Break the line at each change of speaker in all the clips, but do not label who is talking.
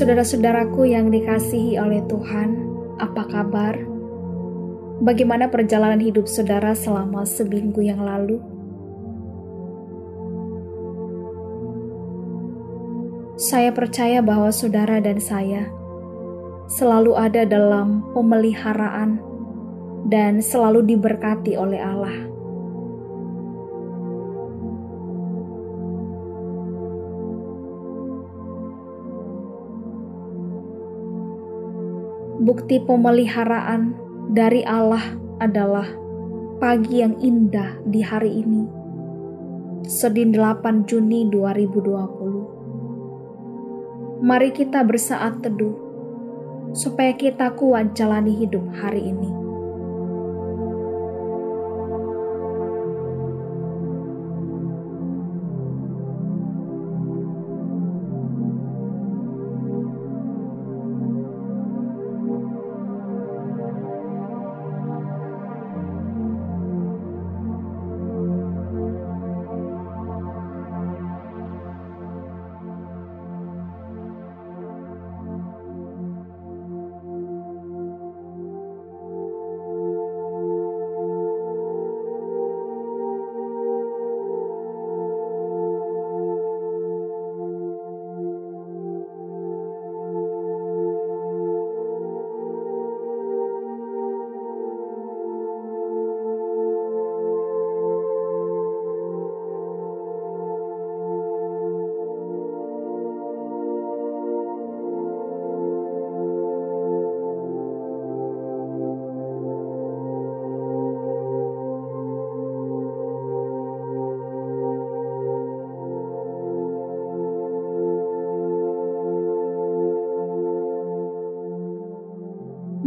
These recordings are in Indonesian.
Saudara-saudaraku yang dikasihi oleh Tuhan, apa kabar? Bagaimana perjalanan hidup saudara selama seminggu yang lalu? Saya percaya bahwa saudara dan saya selalu ada dalam pemeliharaan dan selalu diberkati oleh Allah. Bukti pemeliharaan dari Allah adalah pagi yang indah di hari ini. Sedin 8 Juni 2020. Mari kita bersaat teduh supaya kita kuat jalani hidup hari ini.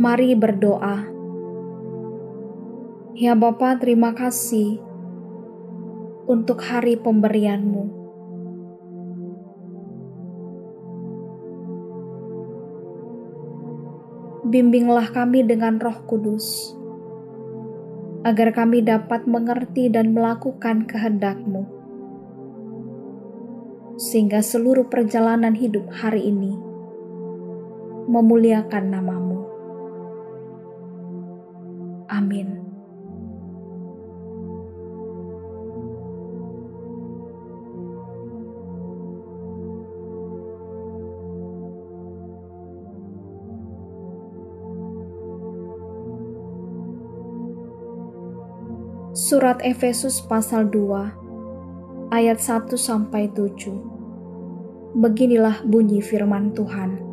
Mari berdoa. Ya Bapa, terima kasih untuk hari pemberianmu. Bimbinglah kami dengan roh kudus, agar kami dapat mengerti dan melakukan kehendakmu, sehingga seluruh perjalanan hidup hari ini memuliakan namamu. Amin. Surat Efesus pasal 2 ayat 1 sampai 7. Beginilah bunyi firman Tuhan.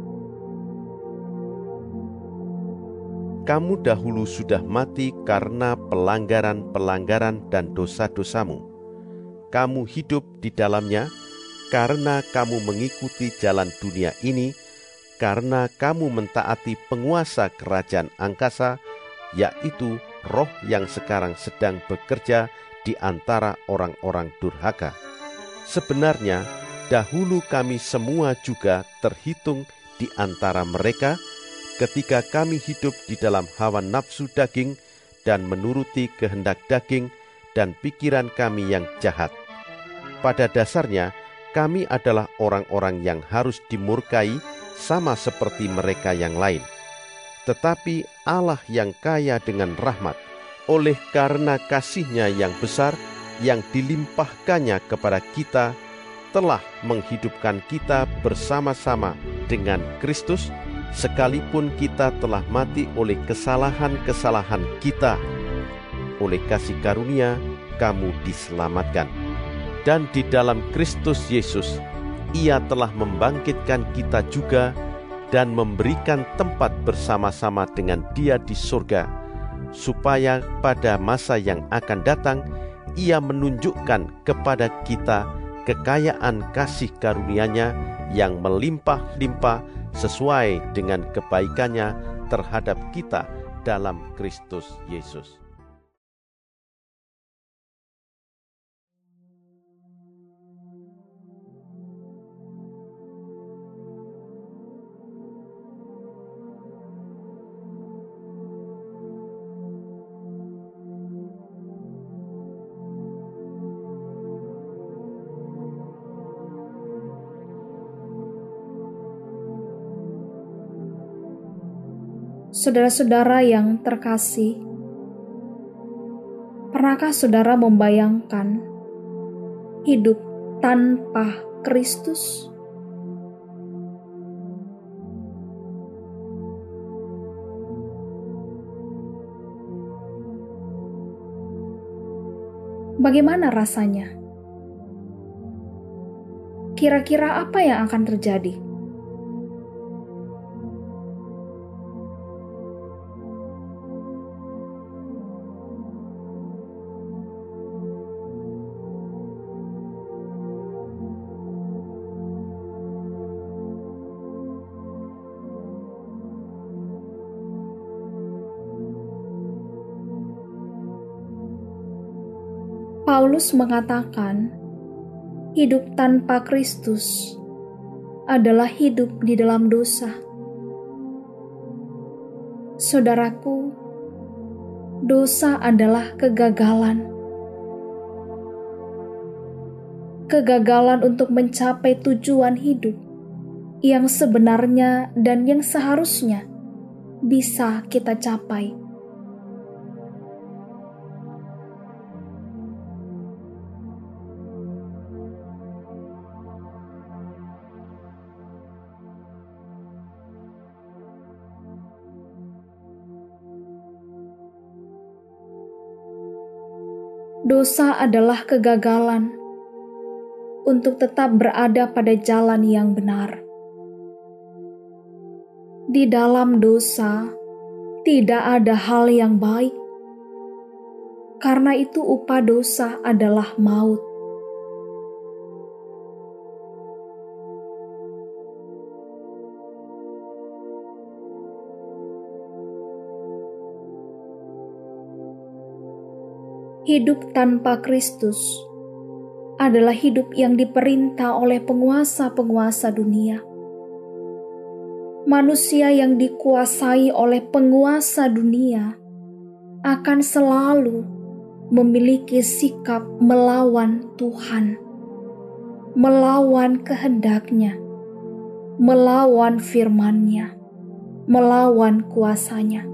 Kamu dahulu sudah mati karena pelanggaran-pelanggaran dan dosa-dosamu. Kamu hidup di dalamnya karena kamu mengikuti jalan dunia ini, karena kamu mentaati penguasa kerajaan angkasa, yaitu roh yang sekarang sedang bekerja di antara orang-orang durhaka. Sebenarnya, dahulu kami semua juga terhitung di antara mereka, ketika kami hidup di dalam hawa nafsu daging dan menuruti kehendak daging dan pikiran kami yang jahat. Pada dasarnya, kami adalah orang-orang yang harus dimurkai sama seperti mereka yang lain. Tetapi Allah yang kaya dengan rahmat, oleh karena kasihnya yang besar yang dilimpahkannya kepada kita, telah menghidupkan kita bersama-sama dengan Kristus sekalipun kita telah mati oleh kesalahan-kesalahan kita, oleh kasih karunia kamu diselamatkan. Dan di dalam Kristus Yesus, Ia telah membangkitkan kita juga dan memberikan tempat bersama-sama dengan Dia di surga, supaya pada masa yang akan datang Ia menunjukkan kepada kita kekayaan kasih karunia-Nya yang melimpah-limpah sesuai dengan kebaikannya terhadap kita dalam Kristus Yesus.
Saudara-saudara yang terkasih, pernahkah saudara membayangkan hidup tanpa Kristus? Bagaimana rasanya? Kira-kira apa yang akan terjadi? Paulus mengatakan, hidup tanpa Kristus adalah hidup di dalam dosa. Saudaraku, dosa adalah kegagalan. Kegagalan untuk mencapai tujuan hidup yang sebenarnya dan yang seharusnya bisa kita capai. Dosa adalah kegagalan untuk tetap berada pada jalan yang benar. Di dalam dosa, tidak ada hal yang baik, karena itu upah dosa adalah maut. Hidup tanpa Kristus adalah hidup yang diperintah oleh penguasa-penguasa dunia. Manusia yang dikuasai oleh penguasa dunia akan selalu memiliki sikap melawan Tuhan, melawan kehendaknya, melawan firman-Nya, melawan kuasanya.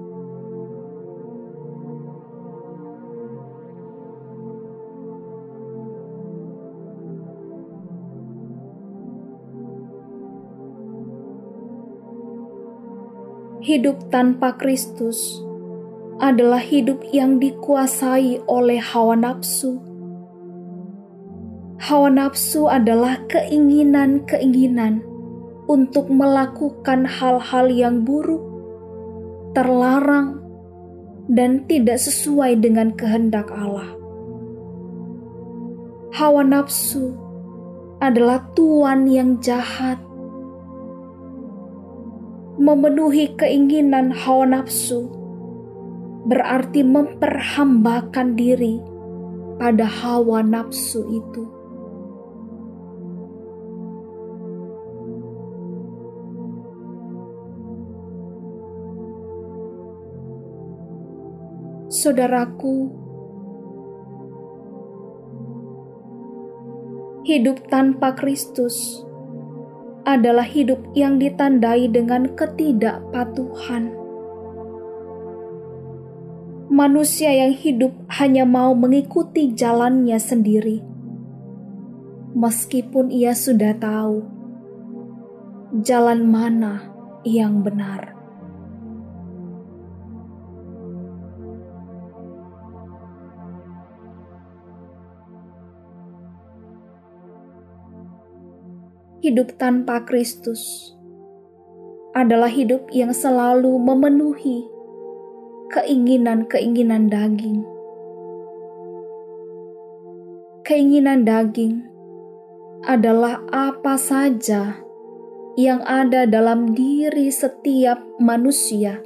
Hidup tanpa Kristus adalah hidup yang dikuasai oleh hawa nafsu. Hawa nafsu adalah keinginan-keinginan untuk melakukan hal-hal yang buruk, terlarang, dan tidak sesuai dengan kehendak Allah. Hawa nafsu adalah tuan yang jahat memenuhi keinginan hawa nafsu berarti memperhambakan diri pada hawa nafsu itu. Saudaraku, hidup tanpa Kristus adalah hidup yang ditandai dengan ketidakpatuhan. Manusia yang hidup hanya mau mengikuti jalannya sendiri, meskipun ia sudah tahu jalan mana yang benar. Hidup tanpa Kristus adalah hidup yang selalu memenuhi keinginan-keinginan daging. Keinginan daging adalah apa saja yang ada dalam diri setiap manusia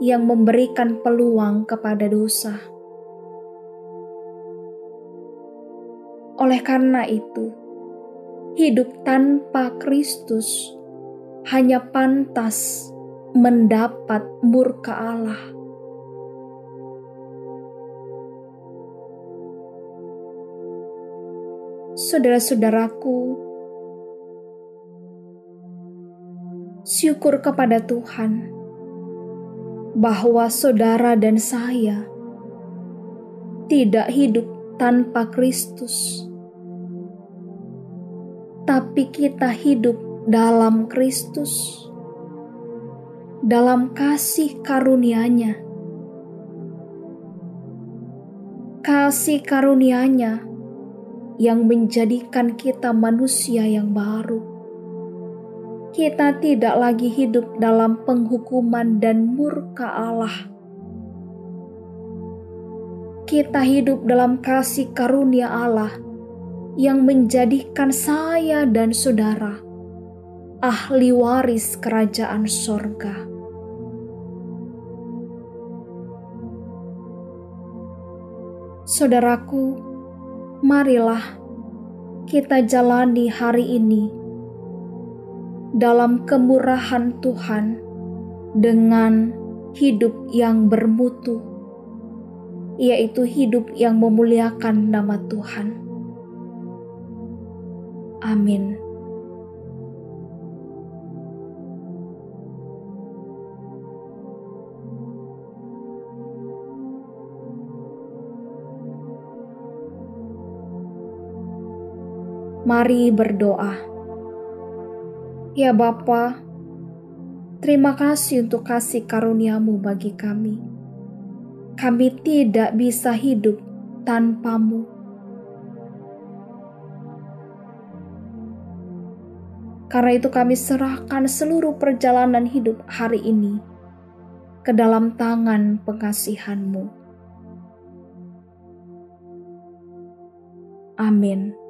yang memberikan peluang kepada dosa. Oleh karena itu, hidup tanpa Kristus hanya pantas mendapat murka Allah. Saudara-saudaraku, syukur kepada Tuhan bahwa saudara dan saya tidak hidup tanpa Kristus, tapi kita hidup dalam Kristus, dalam kasih karunia-Nya. Kasih karunia-Nya yang menjadikan kita manusia yang baru. Kita tidak lagi hidup dalam penghukuman dan murka Allah. Kita hidup dalam kasih karunia Allah yang menjadikan saya dan saudara ahli waris kerajaan sorga. Saudaraku, marilah kita jalani hari ini dalam kemurahan Tuhan dengan hidup yang bermutu, yaitu hidup yang memuliakan nama Tuhan. Amin. Mari berdoa. Ya Bapa, terima kasih untuk kasih karuniamu bagi kami. Kami tidak bisa hidup tanpamu. Karena itu kami serahkan seluruh perjalanan hidup hari ini ke dalam tangan pengasihanmu. Amin.